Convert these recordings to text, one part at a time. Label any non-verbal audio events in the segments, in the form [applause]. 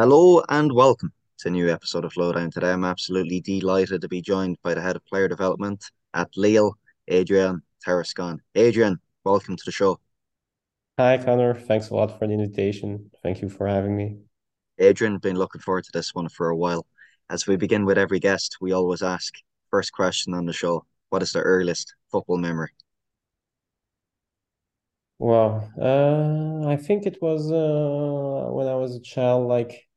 Hello and welcome to a new episode of Lowdown. Today, I'm absolutely delighted to be joined by the head of player development at Lille, Adrien Tarascon. Adrien, welcome to the show. Hi, Conor. Thanks a lot for the invitation. Thank you for having me. Adrien, been looking forward to this one for a while. As we begin with every guest, we always ask first question on the show: What is the earliest football memory? Well, uh, I think it was uh, when I was a child, like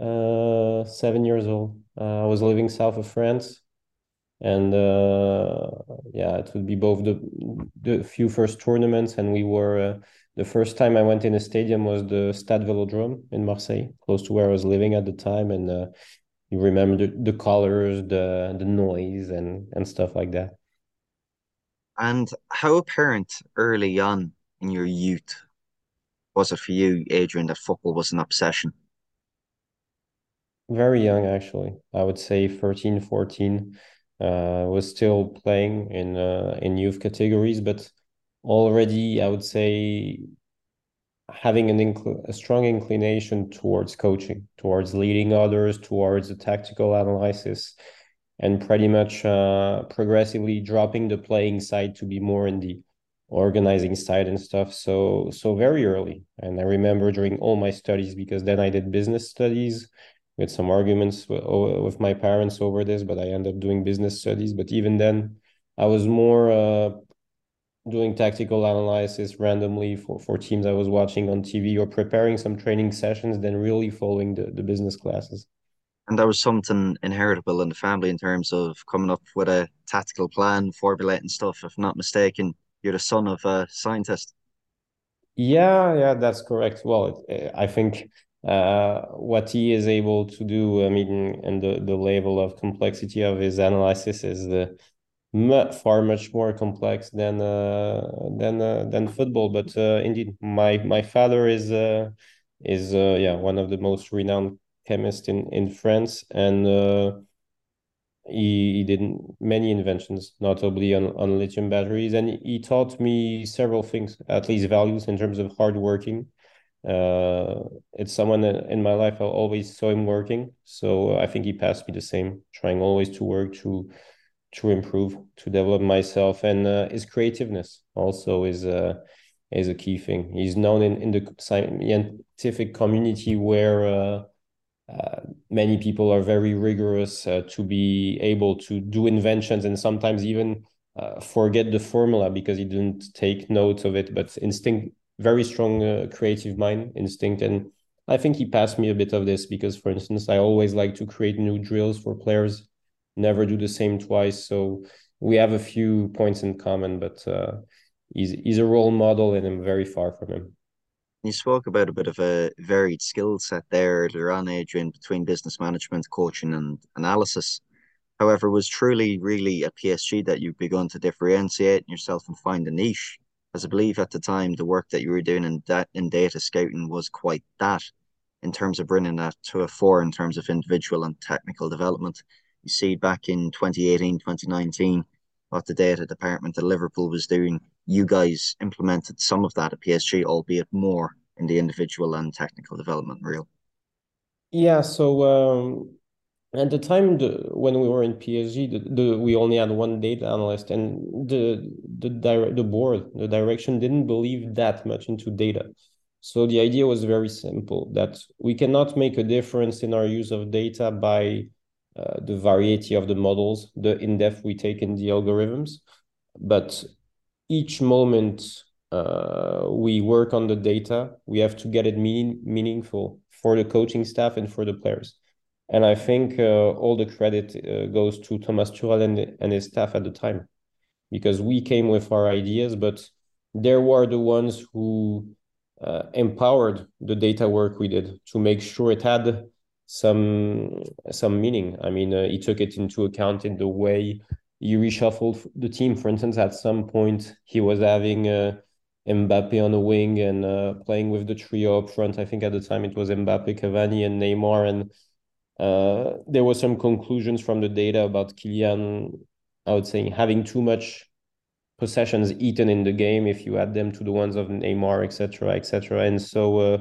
uh, seven years old. Uh, I was living south of France, and uh, yeah, it would be both the the few first tournaments, and we were uh, the first time I went in a stadium was the Stade Velodrome in Marseille, close to where I was living at the time, and uh, you remember the, the colors, the the noise, and and stuff like that. And how apparent early on in your youth was it for you, Adrien, that football was an obsession? Very young, actually. I would say 13, 14. Uh, was still playing in uh, in youth categories, but already I would say having an incl a strong inclination towards coaching, towards leading others, towards the tactical analysis, and pretty much uh, progressively dropping the playing side to be more in the organizing side and stuff. So so very early, and I remember during all my studies because then I did business studies with some arguments with, with my parents over this, but I ended up doing business studies. But even then, I was more uh, doing tactical analysis randomly for, for teams I was watching on TV or preparing some training sessions than really following the, the business classes. And that was something inheritable in the family in terms of coming up with a tactical plan, formulating stuff. If not mistaken, you're the son of a scientist. Yeah, yeah, that's correct. Well, it, I think uh, what he is able to do, I mean, and the, the level of complexity of his analysis is the far much more complex than uh, than uh, than football. But uh, indeed, my my father is uh, is yeah one of the most renowned chemists in in France, and he, he did many inventions, notably on, on lithium batteries, and he taught me several things, at least values in terms of hard working. Uh, it's someone in my life I always saw him working, so I think he passed me the same, trying always to work to to improve, to develop myself, and uh, his creativeness also is uh, is a key thing. He's known in in the scientific community where uh, uh, many people are very rigorous uh, to be able to do inventions and sometimes even forget the formula because he didn't take notes of it. But instinct, very strong uh, creative mind, instinct, and I think he passed me a bit of this because, for instance, I always like to create new drills for players, never do the same twice. So we have a few points in common, but uh, he's he's a role model, and I'm very far from him. You spoke about a bit of a varied skill set there earlier on, Adrien, between business management, coaching, and analysis. However, was truly, really at PSG that you've begun to differentiate yourself and find a niche. As I believe at the time, the work that you were doing in that in data scouting was quite that, in terms of bringing that to a fore in terms of individual and technical development. You see, back in 2018, 2019, what the data department at Liverpool was doing you guys implemented some of that at PSG, albeit more in the individual and technical development real. Yeah, so um, at the time the, when we were in PSG, the, the, we only had one data analyst, and the the direct the board, the direction didn't believe that much into data. So the idea was very simple: that we cannot make a difference in our use of data by uh, the variety of the models, the in depth we take in the algorithms, but each moment uh, we work on the data, we have to get it mean, meaningful for the coaching staff and for the players. And I think uh, all the credit uh, goes to Thomas Tuchel and, and his staff at the time, because we came with our ideas, but they were the ones who uh, empowered the data work we did to make sure it had some some meaning. I mean, uh, he took it into account in the way he reshuffled the team. For instance, at some point he was having uh, Mbappe on the wing and uh, playing with the trio up front. I think at the time it was Mbappe, Cavani, and Neymar. And there were some conclusions from the data about Kylian. I would say having too much possessions eaten in the game if you add them to the ones of Neymar, etc., etc. And so uh,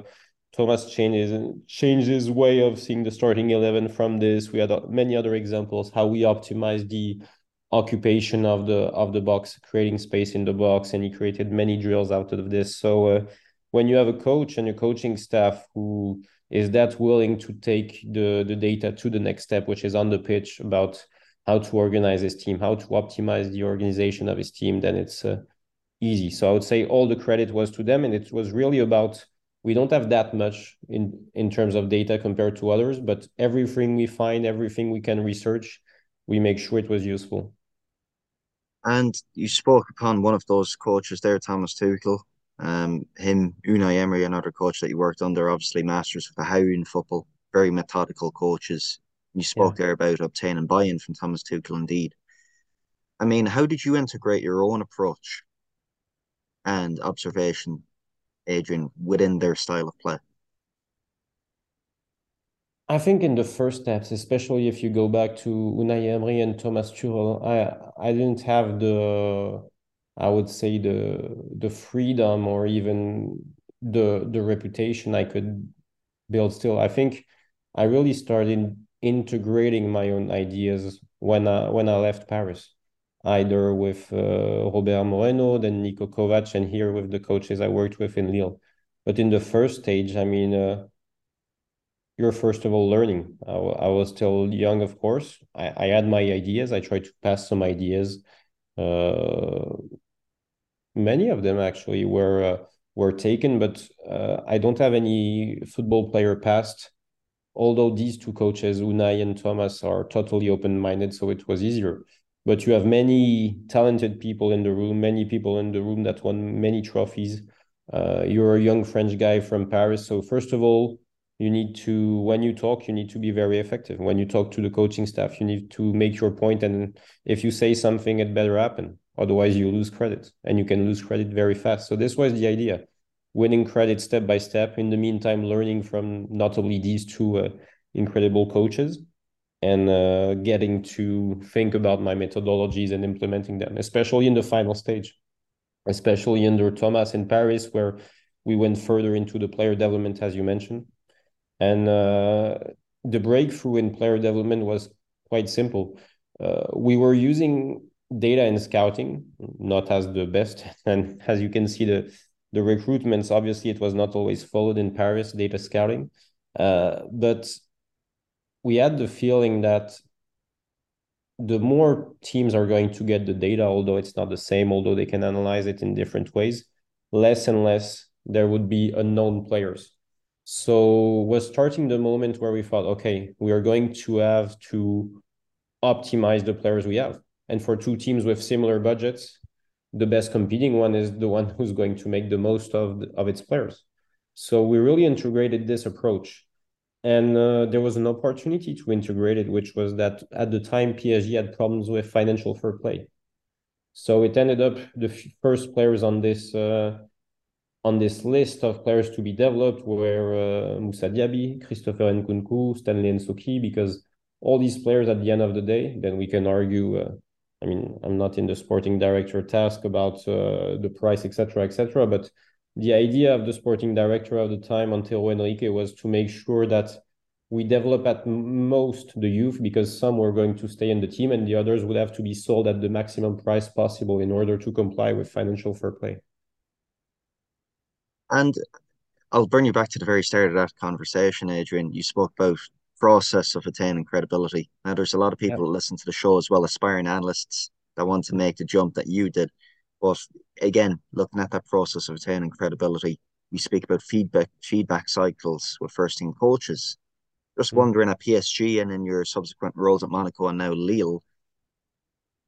Thomas changes changed his way of seeing the starting eleven from this. We had many other examples how we optimize the occupation of the of the box, creating space in the box, and he created many drills out of this. So uh, when you have a coach and a coaching staff who is that willing to take the the data to the next step, which is on the pitch about how to organize his team, how to optimize the organization of his team, then it's uh, easy. So I would say all the credit was to them, and it was really about we don't have that much in in terms of data compared to others, but everything we find, everything we can research, we make sure it was useful. And you spoke upon one of those coaches there, Thomas Tuchel. Um, him, Unai Emery, another coach that you worked under, obviously masters of the how in football, very methodical coaches. You spoke yeah. there about obtaining buy-in from Thomas Tuchel, indeed. I mean, how did you integrate your own approach and observation, Adrien, within their style of play? I think in the first steps, especially if you go back to Unai Emery and Thomas Tuchel, I I didn't have the I would say the the freedom or even the the reputation I could build still. I think I really started integrating my own ideas when I when I left Paris, either with uh, Robert Moreno, then Niko Kovac, and here with the coaches I worked with in Lille. But in the first stage, I mean. Uh, you're first of all learning. I, I was still young, of course. I, I had my ideas. I tried to pass some ideas. Uh, many of them actually were uh, were taken, but uh, I don't have any football player past. Although these two coaches, Unai and Thomas, are totally open minded, so it was easier. But you have many talented people in the room, many people in the room that won many trophies. Uh, you're a young French guy from Paris, so first of all, you need to when you talk you need to be very effective when you talk to the coaching staff you need to make your point and if you say something it better happen otherwise you lose credit and you can lose credit very fast so this was the idea winning credit step by step in the meantime learning from not only these two uh, incredible coaches and uh, getting to think about my methodologies and implementing them especially in the final stage especially under thomas in paris where we went further into the player development as you mentioned and uh, the breakthrough in player development was quite simple. Uh, we were using data and scouting, not as the best. [laughs] And as you can see, the the recruitments obviously it was not always followed in Paris data scouting, uh, but we had the feeling that the more teams are going to get the data, although it's not the same, although they can analyze it in different ways, less and less there would be unknown players so was starting the moment where we thought, okay, we are going to have to optimize the players we have. And for two teams with similar budgets, the best competing one is the one who's going to make the most of the, of its players. So we really integrated this approach. And uh, there was an opportunity to integrate it, which was that at the time PSG had problems with financial fair play. So it ended up the first players on this uh, on this list of players to be developed were uh, Moussa Diaby, Christopher Nkunku, Stanley Nsoki, because all these players at the end of the day, then we can argue. Uh, I mean, I'm not in the sporting director task about uh, the price, etc., etc. but the idea of the sporting director of the time, Antero Henrique, was to make sure that we develop at most the youth because some were going to stay in the team and the others would have to be sold at the maximum price possible in order to comply with financial fair play. And I'll bring you back to the very start of that conversation, Adrien. You spoke about process of attaining credibility. Now, there's a lot of people yeah. that listen to the show as well, aspiring analysts that want to make the jump that you did. But again, looking at that process of attaining credibility, we speak about feedback feedback cycles with first team coaches. Just mm-hmm. wondering at PSG and in your subsequent roles at Monaco and now Lille,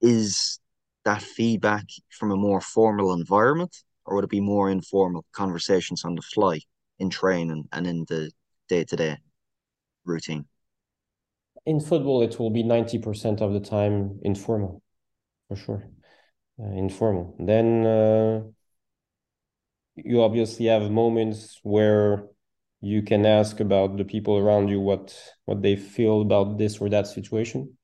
is that feedback from a more formal environment or would it be more informal conversations on the fly in training and in the day to day routine? In football, it will be 90% of the time informal, for sure. Uh, informal. Then uh, you obviously have moments where you can ask about the people around you what what they feel about this or that situation.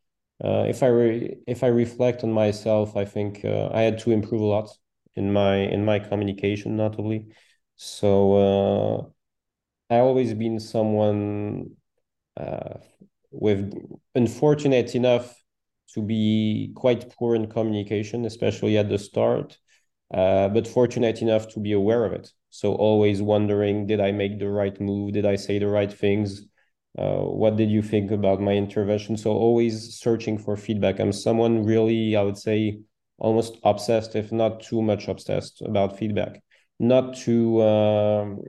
Uh, if I re- if I reflect on myself, I think uh, I had to improve a lot in my in my communication notably so uh, I always been someone uh, with unfortunate enough to be quite poor in communication, especially at the start, uh, but fortunate enough to be aware of it. So always wondering, did I make the right move? Did I say the right things? Uh, what did you think about my intervention? So always searching for feedback. I'm someone really, I would say, almost obsessed, if not too much obsessed about feedback. Not to um,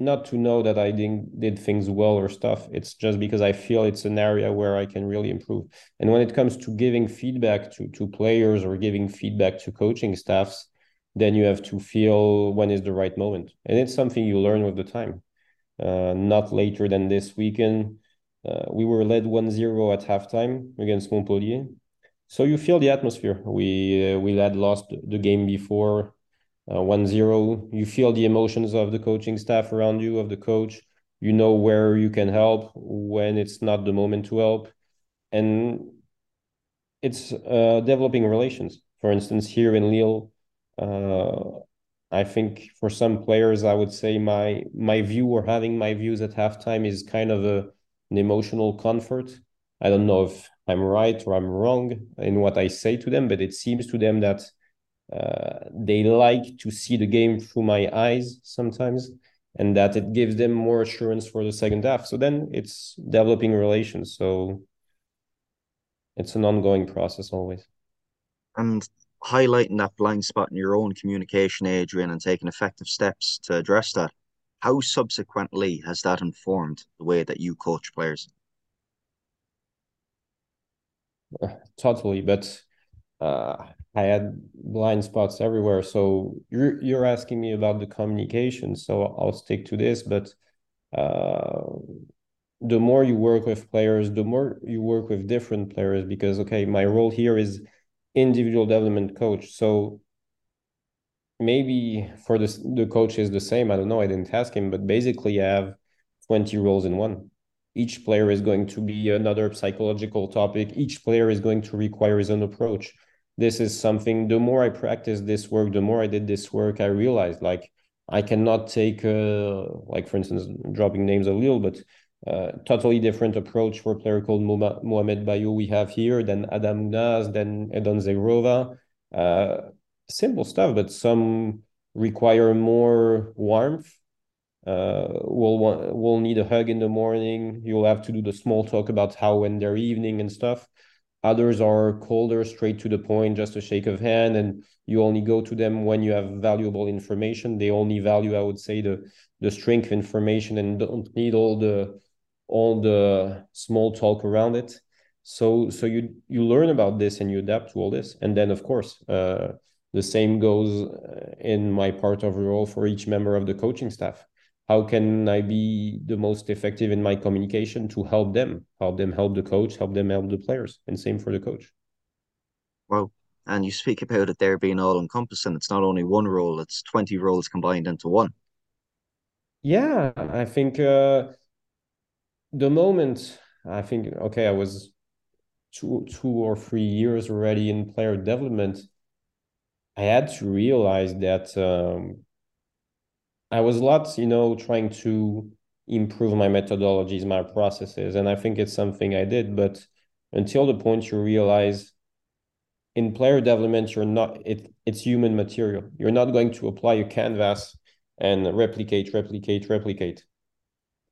not to know that I did, did things well or stuff. It's just because I feel it's an area where I can really improve. And when it comes to giving feedback to, to players or giving feedback to coaching staffs, then you have to feel when is the right moment. And it's something you learn with the time. Uh, not later than this weekend. Uh, we were led 1-0 at halftime against Montpellier. So you feel the atmosphere. We uh, we had lost the game before uh, one zero. You feel the emotions of the coaching staff around you, of the coach. You know where you can help when it's not the moment to help, and it's uh, developing relations. For instance, here in Lille, uh, I think for some players, I would say my my view or having my views at halftime is kind of a an emotional comfort. I don't know if I'm right or I'm wrong in what I say to them, but it seems to them that uh, they like to see the game through my eyes sometimes and that it gives them more assurance for the second half. So then it's developing relations. So it's an ongoing process always. And highlighting that blind spot in your own communication adrien and taking effective steps to address that how subsequently has that informed the way that you coach players? Uh, totally but uh, I had blind spots everywhere. So you're you're asking me about the communication, so I'll stick to this. But uh, the more you work with players, the more you work with different players, because okay, my role here is individual development coach. So maybe for the the coach is the same. I don't know. I didn't ask him, but basically, I have twenty roles in one. Each player is going to be another psychological topic. Each player is going to require his own approach this is something the more i practice this work the more i did this work i realized like i cannot take uh, like for instance dropping names a little but uh, totally different approach for a player called Mohamed Bayo we have here than Adam Ounas, then Edon Zhegrova. Uh, simple stuff, but some require more warmth. Uh, we'll want, we'll need a hug in the morning. You'll have to do the small talk about how when their evening and stuff. Others are colder, straight to the point, just a shake of hand, and you only go to them when you have valuable information. They only value, I would say, the the strength information and don't need all the all the small talk around it. So so you you learn about this and you adapt to all this, and then of course uh, the same goes in my part of role for each member of the coaching staff how can I be the most effective in my communication to help them, help them help the coach, help them help the players, and same for the coach. Well, and you speak about it there being all encompassing. It's not only one role; it's twenty roles combined into one. Yeah, I think uh, the moment I think okay, I was two two or three years already in player development. I had to realize that um, I was a lot, you know, trying to improve my methodologies, my processes, and I think it's something I did. But until the point you realize in player development, you're not it. It's human material. You're not going to apply a canvas and replicate, replicate, replicate.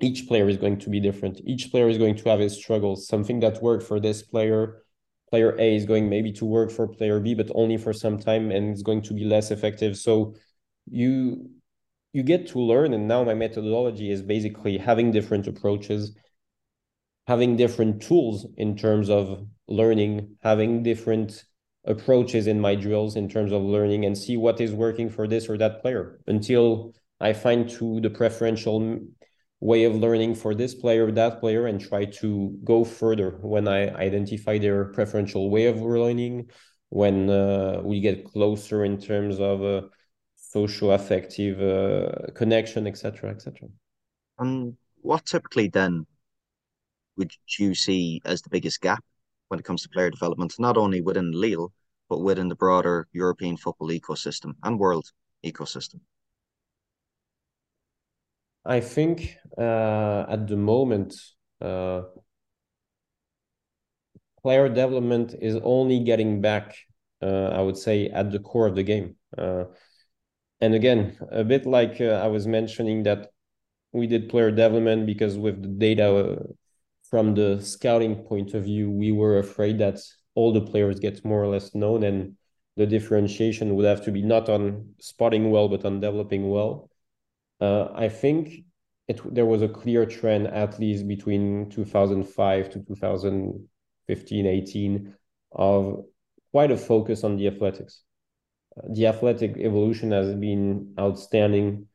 Each player is going to be different. Each player is going to have his struggles. Something that worked for this player, player A is going maybe to work for player B, but only for some time, and it's going to be less effective. So you you get to learn and now my methodology is basically having different approaches having different tools in terms of learning having different approaches in my drills in terms of learning and see what is working for this or that player until i find to the preferential way of learning for this player or that player and try to go further when i identify their preferential way of learning when uh, we get closer in terms of uh, social affective uh, connection, etc., etc. And what typically then would you see as the biggest gap when it comes to player development, not only within Lille, but within the broader European football ecosystem and world ecosystem? I think uh, at the moment, uh, player development is only getting back, uh, I would say, at the core of the game. And again, a bit like uh, I was mentioning that we did player development because with the data uh, from the scouting point of view, we were afraid that all the players get more or less known and the differentiation would have to be not on spotting well, but on developing well. Uh, I think it there was a clear trend at least between 2005 to 2015, 18 of quite a focus on the athletics. The athletic evolution has been outstanding,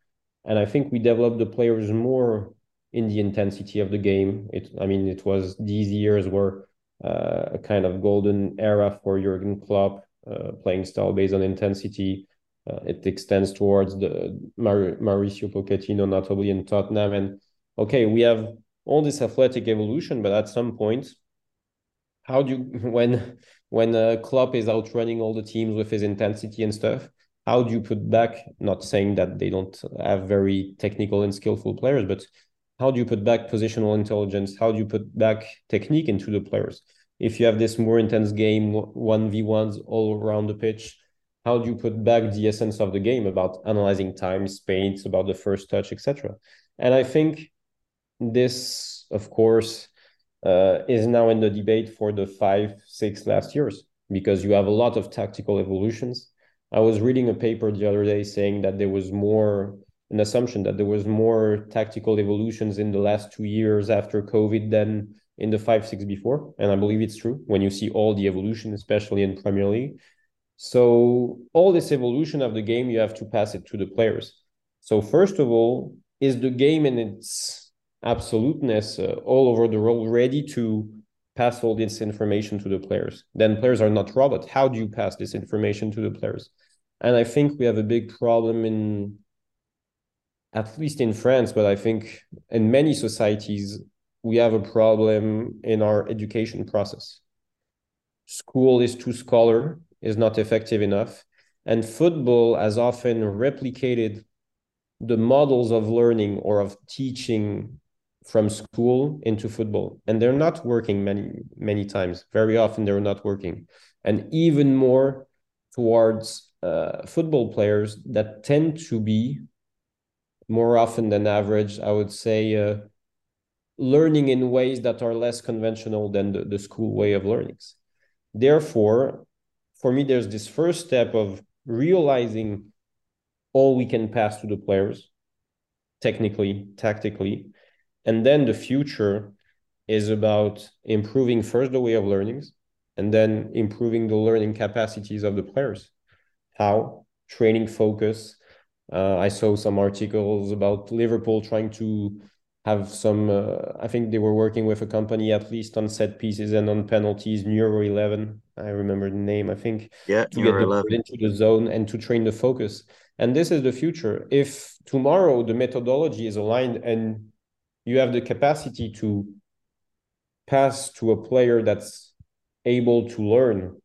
and I think we developed the players more in the intensity of the game. It, I mean, it was these years were uh, a kind of golden era for Jurgen Klopp, uh, playing style based on intensity. Uh, it extends towards the Mar- Mauricio Pochettino, notably in Tottenham. And okay, we have all this athletic evolution, but at some point, how do you [laughs] when when uh, Klopp is outrunning all the teams with his intensity and stuff? How do you put back? Not saying that they don't have very technical and skillful players, but how do you put back positional intelligence? How do you put back technique into the players? If you have this more intense game, one v ones all around the pitch, how do you put back the essence of the game about analyzing time, space, about the first touch, etc. And I think this, of course, uh, is now in the debate for the five, six last years because you have a lot of tactical evolutions. I was reading a paper the other day saying that there was more an assumption that there was more tactical evolutions in the last two years after COVID than in the five, six before. And I believe it's true when you see all the evolution, especially in Premier League. So all this evolution of the game, you have to pass it to the players. So first of all, is the game in its absoluteness uh, all over the world ready to pass all this information to the players? Then players are not robots. How do you pass this information to the players? And I think we have a big problem in, at least in France, but I think in many societies, we have a problem in our education process. School is too scholar is not effective enough. And football has often replicated the models of learning or of teaching from school into football. And they're not working many, many times. Very often they're not working. And even more towards uh, football players that tend to be more often than average, I would say, uh, learning in ways that are less conventional than the, the school way of learnings. Therefore, for me, there's this first step of realizing all we can pass to the players, technically, tactically. And then the future is about improving first the way of learnings and then improving the learning capacities of the players. How? Training focus. Uh, I saw some articles about Liverpool trying to have some uh, i think they were working with a company at least on set pieces and on penalties Neuro11 i remember the name i think yeah to get the into the zone and to train the focus and this is the future if tomorrow the methodology is aligned and you have the capacity to pass to a player that's able to learn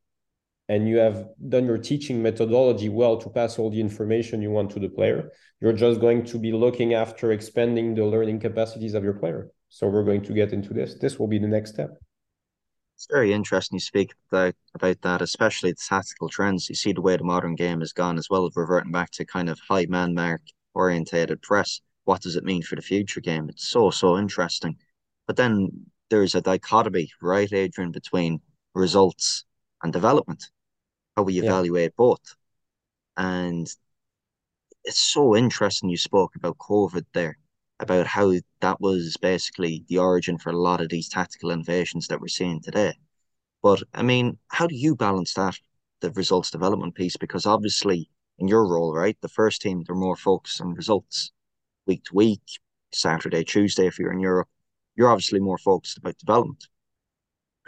and you have done your teaching methodology well to pass all the information you want to the player, you're just going to be looking after expanding the learning capacities of your player. So we're going to get into this. This will be the next step. It's very interesting you speak about, that, especially the tactical trends. You see the way the modern game has gone as well as reverting back to kind of high man mark orientated press. What does it mean for the future game? It's so, so interesting. But then there's a dichotomy, right, Adrien, between results and development how we evaluate yeah. both. And it's so interesting you spoke about COVID there, about how that was basically the origin for a lot of these tactical innovations that we're seeing today. But I mean, how do you balance that, the results development piece? Because obviously, in your role, right, the first team, they're more focused on results week to week, Saturday, Tuesday, if you're in Europe. You're obviously more focused about development.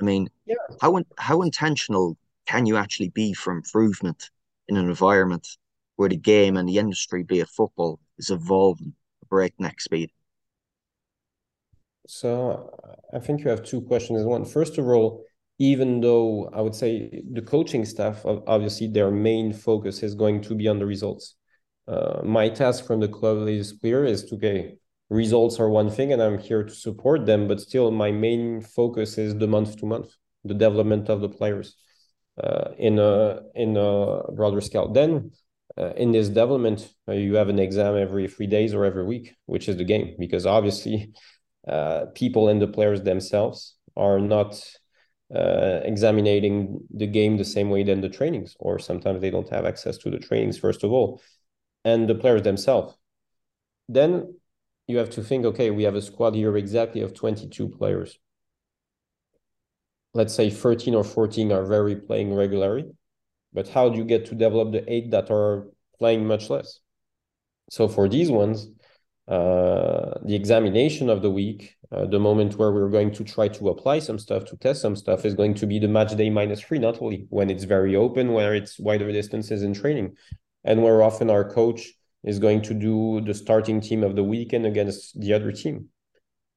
I mean, yeah. how how intentional can you actually be for improvement in an environment where the game and the industry, be it football, is evolving at breakneck speed? So I think you have two questions. One, first of all, even though I would say the coaching staff, obviously their main focus is going to be on the results. Uh, my task from the club is clear: is to okay, results are one thing and I'm here to support them, but still my main focus is the month to month, the development of the players uh, in a in a broader scale. Then uh, in this development, uh, you have an exam every three days or every week, which is the game, because obviously uh, people and the players themselves are not uh, examining the game the same way than the trainings, or sometimes they don't have access to the trainings, first of all, and the players themselves. Then you have to think, okay, we have a squad here exactly of 22 players. Let's say 13 or 14 are very playing regularly, but how do you get to develop the eight that are playing much less? So for these ones, uh, the examination of the week, uh, the moment where we're going to try to apply some stuff, to test some stuff, is going to be the match day minus three, not only when it's very open, where it's wider distances in training, and where often our coach is going to do the starting team of the weekend against the other team.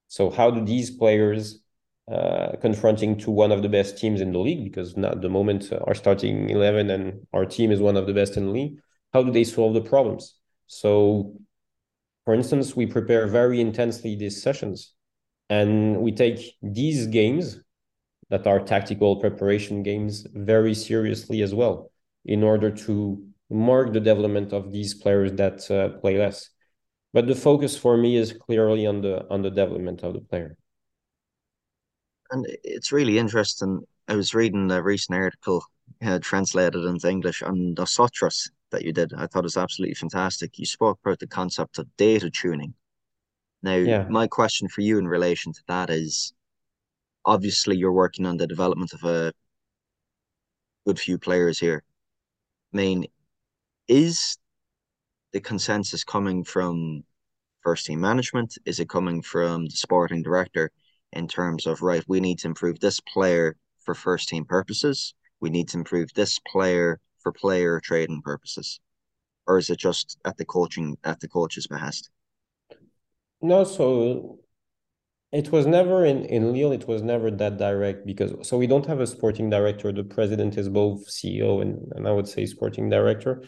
So how do these players uh, confronting to one of the best teams in the league because now at the moment uh, our starting 11 and our team is one of the best in the league how do they solve the problems so for instance we prepare very intensely these sessions and we take these games that are tactical preparation games very seriously as well in order to mark the development of these players that uh, play less. But the focus for me is clearly on the on the development of the player. And it's really interesting. I was reading a recent article uh, translated into English on the Sotras that you did. I thought it was absolutely fantastic. You spoke about the concept of data tuning. Now, yeah. my question for you in relation to that is obviously you're working on the development of a good few players here. I mean, is the consensus coming from first team management? Is it coming from the sporting director in terms of right, we need to improve this player for first team purposes, we need to improve this player for player trading purposes? Or is it just at the coaching at the coach's behest? No, so it was never in, in Lille, it was never that direct because so we don't have a sporting director. The president is both CEO and, and I would say sporting director.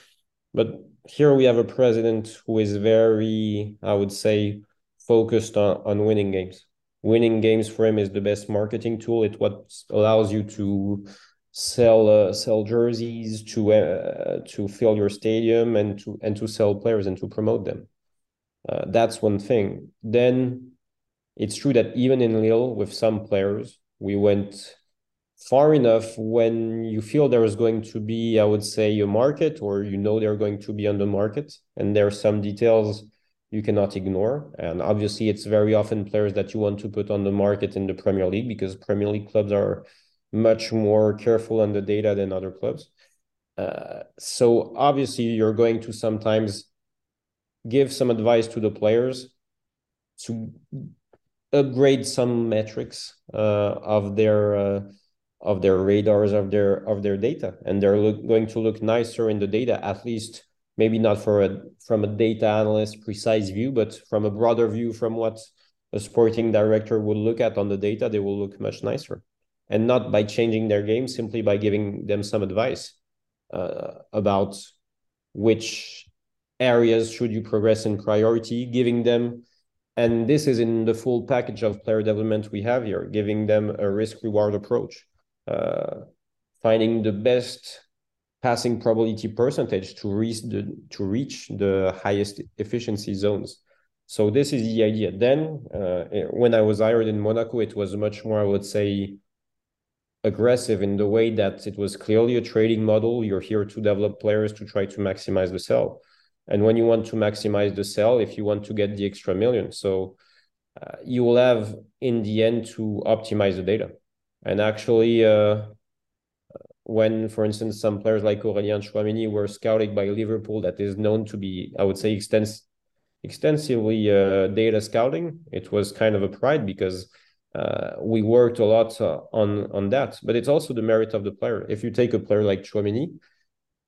But here we have a president who is very, I would say, focused on, on winning games. Winning games for him is the best marketing tool. It what allows you to sell uh, sell jerseys, to uh, to fill your stadium, and to and to sell players and to promote them. Uh, that's one thing. Then it's true that even in Lille, with some players, we went far enough when you feel there is going to be, I would say, a market or you know they're going to be on the market and there are some details you cannot ignore. And obviously, it's very often players that you want to put on the market in the Premier League because Premier League clubs are much more careful on the data than other clubs. Uh, so obviously, you're going to sometimes give some advice to the players to upgrade some metrics uh, of their uh, of their radars of their of their data. And they're look, going to look nicer in the data at least maybe not for a from a data analyst precise view but from a broader view from what a sporting director would look at on the data they will look much nicer. And not by changing their game simply by giving them some advice uh, about which areas should you progress in priority giving them and this is in the full package of player development we have here giving them a risk reward approach finding the best passing probability percentage to reach the to reach the highest efficiency zones. So this is the idea. Then, uh, when I was hired in Monaco, it was much more, I would say, aggressive in the way that it was clearly a trading model. You're here to develop players to try to maximize the sell. And when you want to maximize the sell, if you want to get the extra million, so uh, you will have in the end to optimize the data. And actually, uh, when, for instance, some players like Aurélien Tchouameni were scouted by Liverpool, that is known to be, I would say, extens- extensively uh, data scouting, it was kind of a pride because uh, we worked a lot uh, on on that. But it's also the merit of the player. If you take a player like Tchouameni,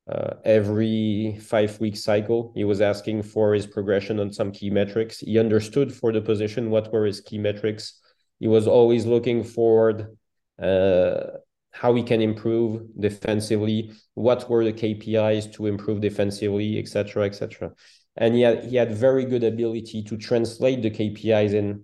uh, every five week cycle, he was asking for his progression on some key metrics. He understood for the position what were his key metrics. He was always looking forward Uh, how we can improve defensively, what were the KPIs to improve defensively, etc., etc. and he had he had very good ability to translate the KPIs in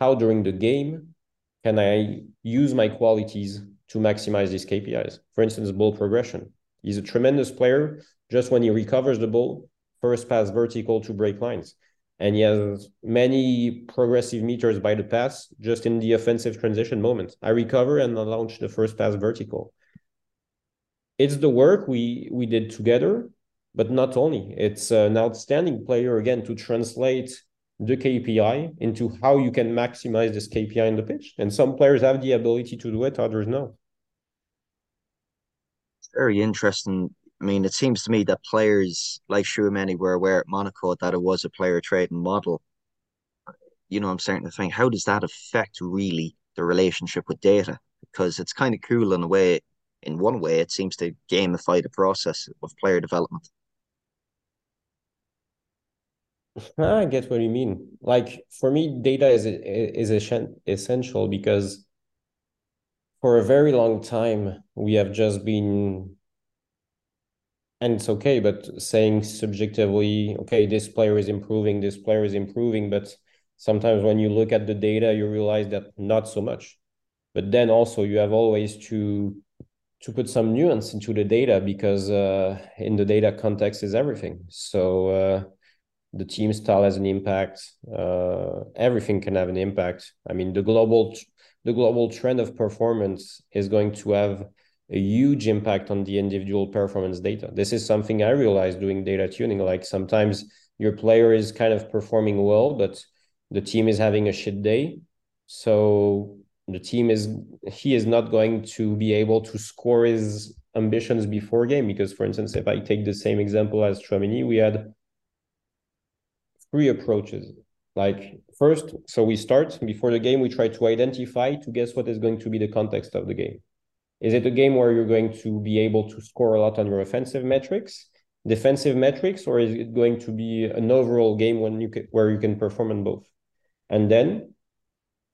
how during the game can I use my qualities to maximize these KPIs. For instance, ball progression. He's a tremendous player. Just when he recovers the ball, first pass vertical to break lines. And he has many progressive meters by the pass just in the offensive transition moment. I recover and I launch the first pass vertical. It's the work we we did together, but not only. It's an outstanding player again to translate the KPI into how you can maximize this KPI in the pitch. And some players have the ability to do it, others no. It's very interesting. I mean, it seems to me that players like Tchouameni were aware at Monaco that it was a player trading model. You know, I'm starting to think, how does that affect really the relationship with data? Because it's kind of cool in a way. In one way, it seems to gamify the process of player development. [laughs] I get what you mean. Like for me, data is is essential because for a very long time we have just been and it's okay, but saying subjectively, okay, this player is improving, this player is improving, but sometimes when you look at the data, you realize that not so much. But then also you have always to to put some nuance into the data because uh, in the data context is everything. So uh, the team style has an impact. Uh, everything can have an impact. I mean, the global the global trend of performance is going to have a huge impact on the individual performance data. This is something I realized doing data tuning. Like sometimes your player is kind of performing well, but the team is having a shit day. So the team is he is not going to be able to score his ambitions before game because, for instance, if I take the same example as Tchouameni, we had three approaches. Like first, so we start before the game, we try to identify to guess what is going to be the context of the game. Is it a game where you're going to be able to score a lot on your offensive metrics, defensive metrics, or is it going to be an overall game when you can, where you can perform on both? And then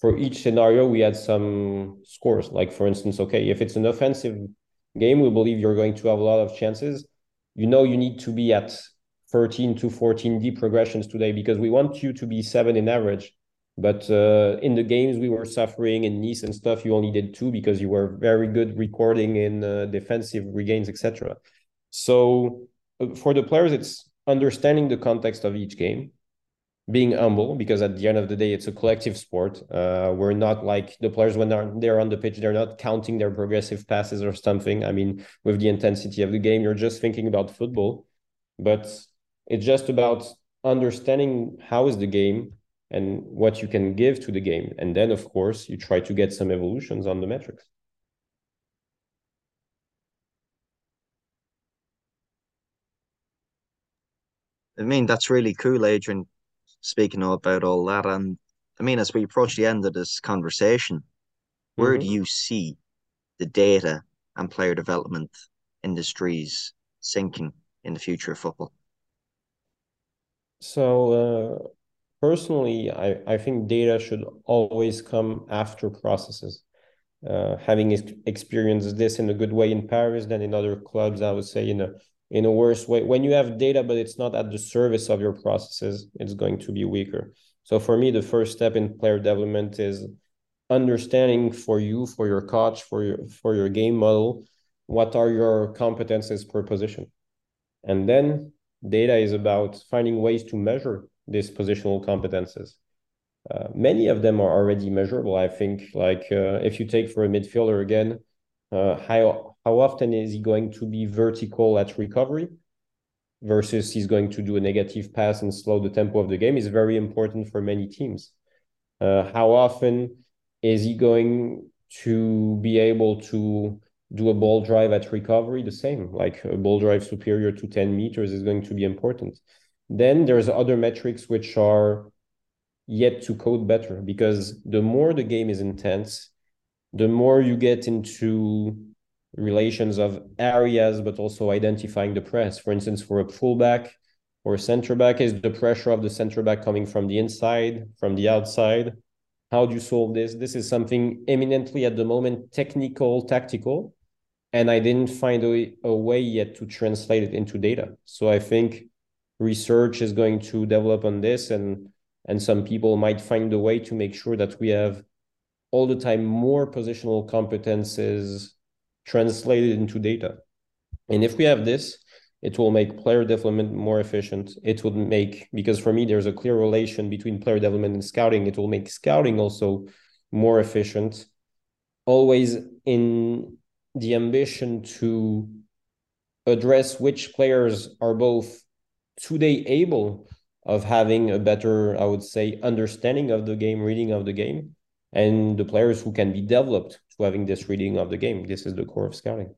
for each scenario, we had some scores. Like for instance, okay, if it's an offensive game, we believe you're going to have a lot of chances. You know, you need to be at 13 to 14 deep progressions today because we want you to be seven in average. But uh, in the games we were suffering in Nice and stuff, you only did two because you were very good recording in uh, defensive regains, etc. So uh, for the players, it's understanding the context of each game, being humble because at the end of the day, it's a collective sport. Uh, we're not like the players when they're, they're on the pitch, they're not counting their progressive passes or something. I mean, with the intensity of the game, you're just thinking about football. But it's just about understanding how is the game and what you can give to the game. And then, of course, you try to get some evolutions on the metrics. I mean, that's really cool, Adrien, speaking about all that. And I mean, as we approach the end of this conversation, where mm-hmm. do you see the data and player development industries sinking in the future of football? So uh, personally, I, I think data should always come after processes. Uh, having ex- experienced this in a good way in Paris than in other clubs, I would say in a in a worse way. When you have data, but it's not at the service of your processes, it's going to be weaker. So for me, the first step in player development is understanding for you, for your coach, for your for your game model, what are your competences per position, and then data is about finding ways to measure these positional competences. Uh, many of them are already measurable. I think, like uh, if you take for a midfielder again, uh, how how often is he going to be vertical at recovery versus he's going to do a negative pass and slow the tempo of the game is very important for many teams. Uh, how often is he going to be able to do a ball drive at recovery the same like a ball drive superior to 10 meters is going to be important then there's other metrics which are yet to code better because the more the game is intense the more you get into relations of areas but also identifying the press. For instance for a fullback or center back is the pressure of the center back coming from the inside from the outside? How do you solve this? This is something eminently at the moment technical tactical and I didn't find a, a way yet to translate it into data. So I think research is going to develop on this and and some people might find a way to make sure that we have all the time more positional competences translated into data. And if we have this, it will make player development more efficient. It would make, because for me, there's a clear relation between player development and scouting. It will make scouting also more efficient, always in the ambition to address which players are both today able of having a better, I would say, understanding of the game, reading of the game, and the players who can be developed to having this reading of the game. This is the core of scouting.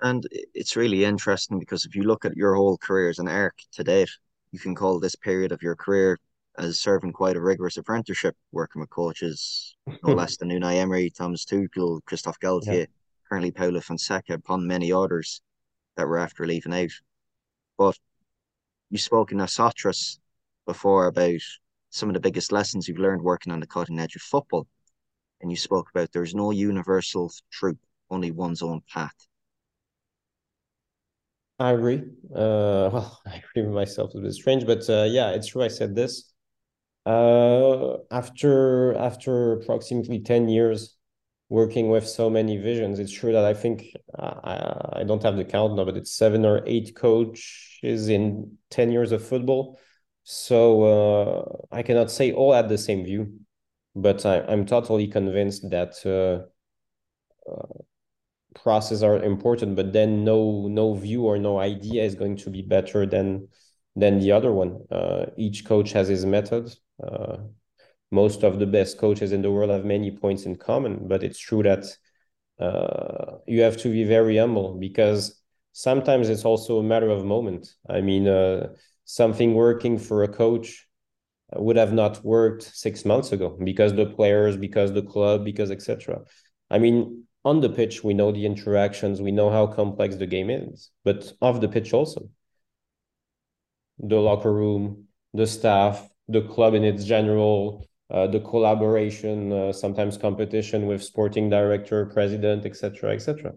And it's really interesting because if you look at your whole career as an arc to date, you can call this period of your career as serving quite a rigorous apprenticeship, working with coaches no [laughs] less than Unai Emery, Thomas Tuchel, Christophe Galtier, yeah. currently Paulo Fonseca, upon many others that were after leaving out. But you spoke in Nosotros before about some of the biggest lessons you've learned working on the cutting edge of football. And you spoke about there's no universal truth, only one's own path. I agree. Uh, well, [laughs] I agree with myself. A bit strange, but uh, yeah, it's true. I said this. Uh, after after approximately ten years working with so many visions, it's true that I think uh, I, I don't have the count now, but it's seven or eight coaches in ten years of football. So uh, I cannot say all had the same view, but I, I'm totally convinced that uh, uh, process are important, but then no no view or no idea is going to be better than than the other one. Uh, each coach has his method. Most of the best coaches in the world have many points in common, but it's true that uh, you have to be very humble because sometimes it's also a matter of moment. I mean, uh, something working for a coach would have not worked six months ago because the players, because the club, because etc. I mean, on the pitch, we know the interactions, we know how complex the game is, but off the pitch also. The locker room, the staff, the club in its general, uh, the collaboration, uh, sometimes competition with sporting director, president, etc., etc.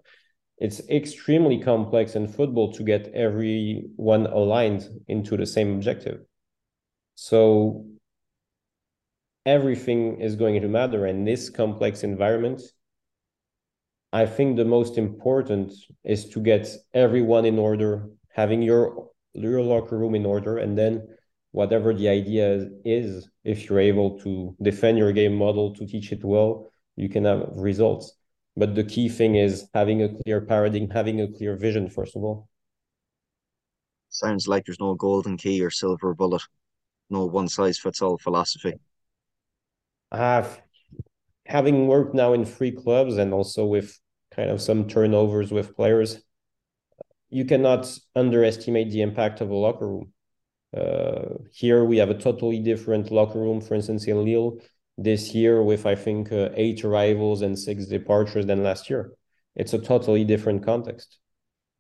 It's extremely complex in football to get everyone aligned into the same objective. So everything is going to matter, and this complex environment I think the most important is to get everyone in order, having your your locker room in order, and then whatever the idea is, if you're able to defend your game model, to teach it well, you can have results. But the key thing is having a clear paradigm, having a clear vision, first of all. Sounds like there's no golden key or silver bullet, no one size fits all philosophy. I've having worked now in three clubs and also with kind of some turnovers with players. You cannot underestimate the impact of a locker room. Uh, here we have a totally different locker room, for instance, in Lille this year with, I think, uh, eight arrivals and six departures than last year. It's a totally different context.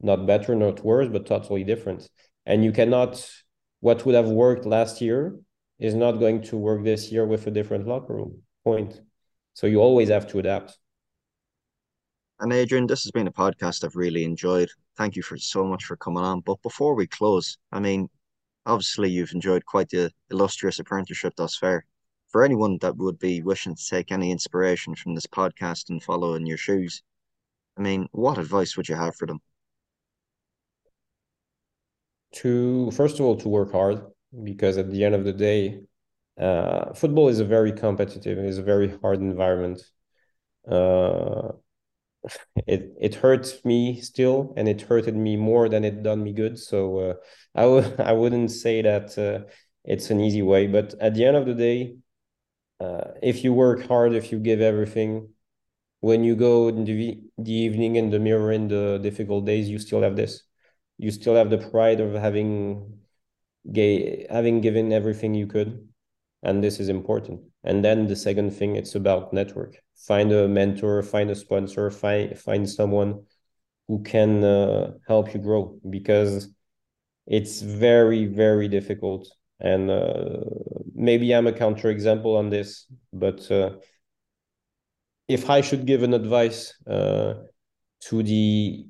Not better, not worse, but totally different. And you cannot, what would have worked last year is not going to work this year with a different locker room. Point. So you always have to adapt. And Adrien, this has been a podcast I've really enjoyed. Thank you for so much for coming on. But before we close, I mean, obviously you've enjoyed quite the illustrious apprenticeship thus far. For anyone that would be wishing to take any inspiration from this podcast and follow in your shoes, I mean, what advice would you have for them? To first of all, to work hard because at the end of the day, uh, football is a very competitive, it is a very hard environment. Uh, it it hurts me still and it hurted me more than it done me good. So uh, I w- [laughs] I wouldn't say that uh, it's an easy way. But at the end of the day uh, if you work hard if you give everything when you go in the, the evening in the mirror in the difficult days you still have this. You still have the pride of having gay having given everything you could and this is important. And then the second thing it's about network. Find a mentor find a sponsor find find someone who can uh, help you grow because it's very very difficult. And uh, maybe i'm a counterexample on this but uh, if i should give an advice uh, to the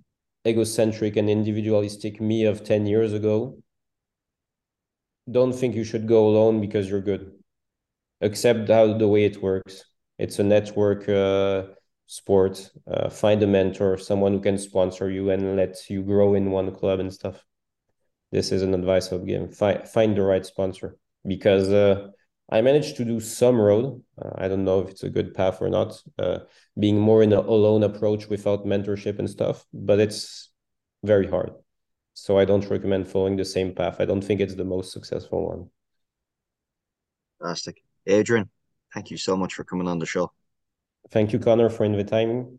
egocentric and individualistic me of 10 years ago don't think you should go alone because you're good. Accept how the way it works. It's a network uh, sport. Uh, find a mentor, someone who can sponsor you and let you grow in one club and stuff. This is an advice I've given. Find find the right sponsor because uh, I managed to do some road. Uh, I don't know if it's a good path or not. Uh, being more in a alone approach without mentorship and stuff, but it's very hard. So I don't recommend following the same path. I don't think it's the most successful one. Fantastic. Adrien, thank you so much for coming on the show. Thank you, Conor, for inviting me.